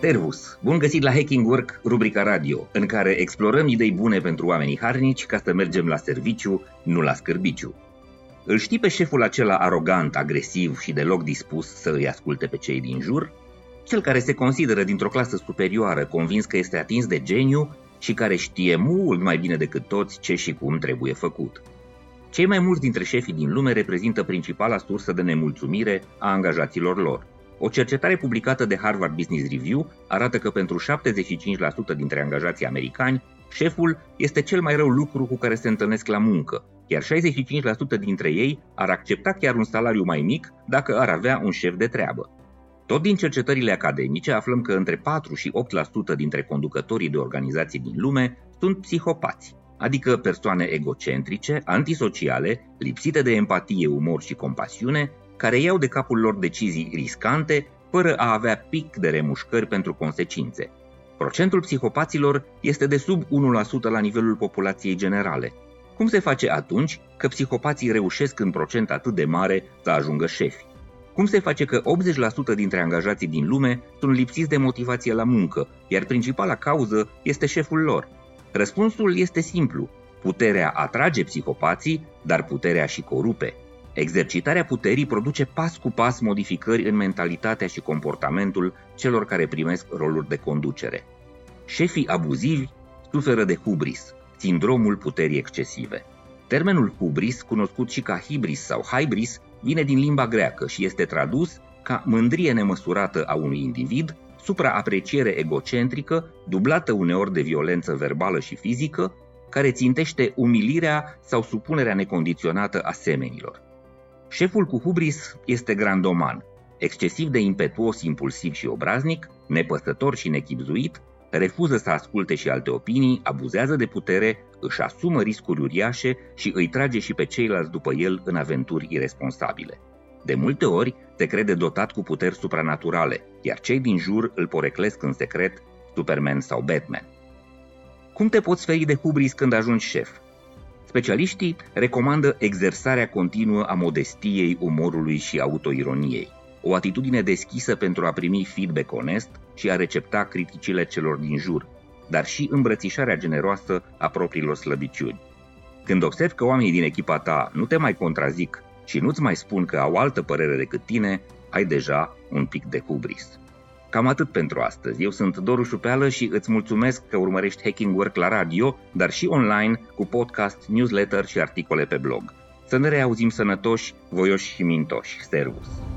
Servus! Bun găsit la Hacking Work, rubrica radio, în care explorăm idei bune pentru oamenii harnici ca să mergem la serviciu, nu la scârbiciu. Îl știi pe șeful acela arogant, agresiv și deloc dispus să îi asculte pe cei din jur? Cel care se consideră dintr-o clasă superioară, convins că este atins de geniu și care știe mult mai bine decât toți ce și cum trebuie făcut. Cei mai mulți dintre șefii din lume reprezintă principala sursă de nemulțumire a angajaților lor – o cercetare publicată de Harvard Business Review arată că pentru 75% dintre angajații americani, șeful este cel mai rău lucru cu care se întâlnesc la muncă, iar 65% dintre ei ar accepta chiar un salariu mai mic dacă ar avea un șef de treabă. Tot din cercetările academice aflăm că între 4 și 8% dintre conducătorii de organizații din lume sunt psihopați, adică persoane egocentrice, antisociale, lipsite de empatie, umor și compasiune, care iau de capul lor decizii riscante, fără a avea pic de remușcări pentru consecințe. Procentul psihopaților este de sub 1% la nivelul populației generale. Cum se face atunci că psihopații reușesc în procent atât de mare să ajungă șefi? Cum se face că 80% dintre angajații din lume sunt lipsiți de motivație la muncă, iar principala cauză este șeful lor? Răspunsul este simplu. Puterea atrage psihopații, dar puterea și corupe. Exercitarea puterii produce pas cu pas modificări în mentalitatea și comportamentul celor care primesc roluri de conducere. Șefii abuzivi suferă de hubris, sindromul puterii excesive. Termenul hubris, cunoscut și ca hibris sau hybris, vine din limba greacă și este tradus ca mândrie nemăsurată a unui individ, supraapreciere egocentrică, dublată uneori de violență verbală și fizică, care țintește umilirea sau supunerea necondiționată a semenilor. Șeful cu hubris este grandoman, excesiv de impetuos, impulsiv și obraznic, nepăsător și nechipzuit, refuză să asculte și alte opinii, abuzează de putere, își asumă riscuri uriașe și îi trage și pe ceilalți după el în aventuri irresponsabile. De multe ori se crede dotat cu puteri supranaturale, iar cei din jur îl poreclesc în secret Superman sau Batman. Cum te poți feri de hubris când ajungi șef? Specialiștii recomandă exersarea continuă a modestiei, umorului și autoironiei, o atitudine deschisă pentru a primi feedback onest și a recepta criticile celor din jur, dar și îmbrățișarea generoasă a propriilor slăbiciuni. Când observi că oamenii din echipa ta nu te mai contrazic și nu-ți mai spun că au altă părere decât tine, ai deja un pic de hubris. Cam atât pentru astăzi. Eu sunt Doru Șupeală și îți mulțumesc că urmărești Hacking Work la radio, dar și online cu podcast, newsletter și articole pe blog. Să ne reauzim sănătoși, voioși și mintoși. Servus!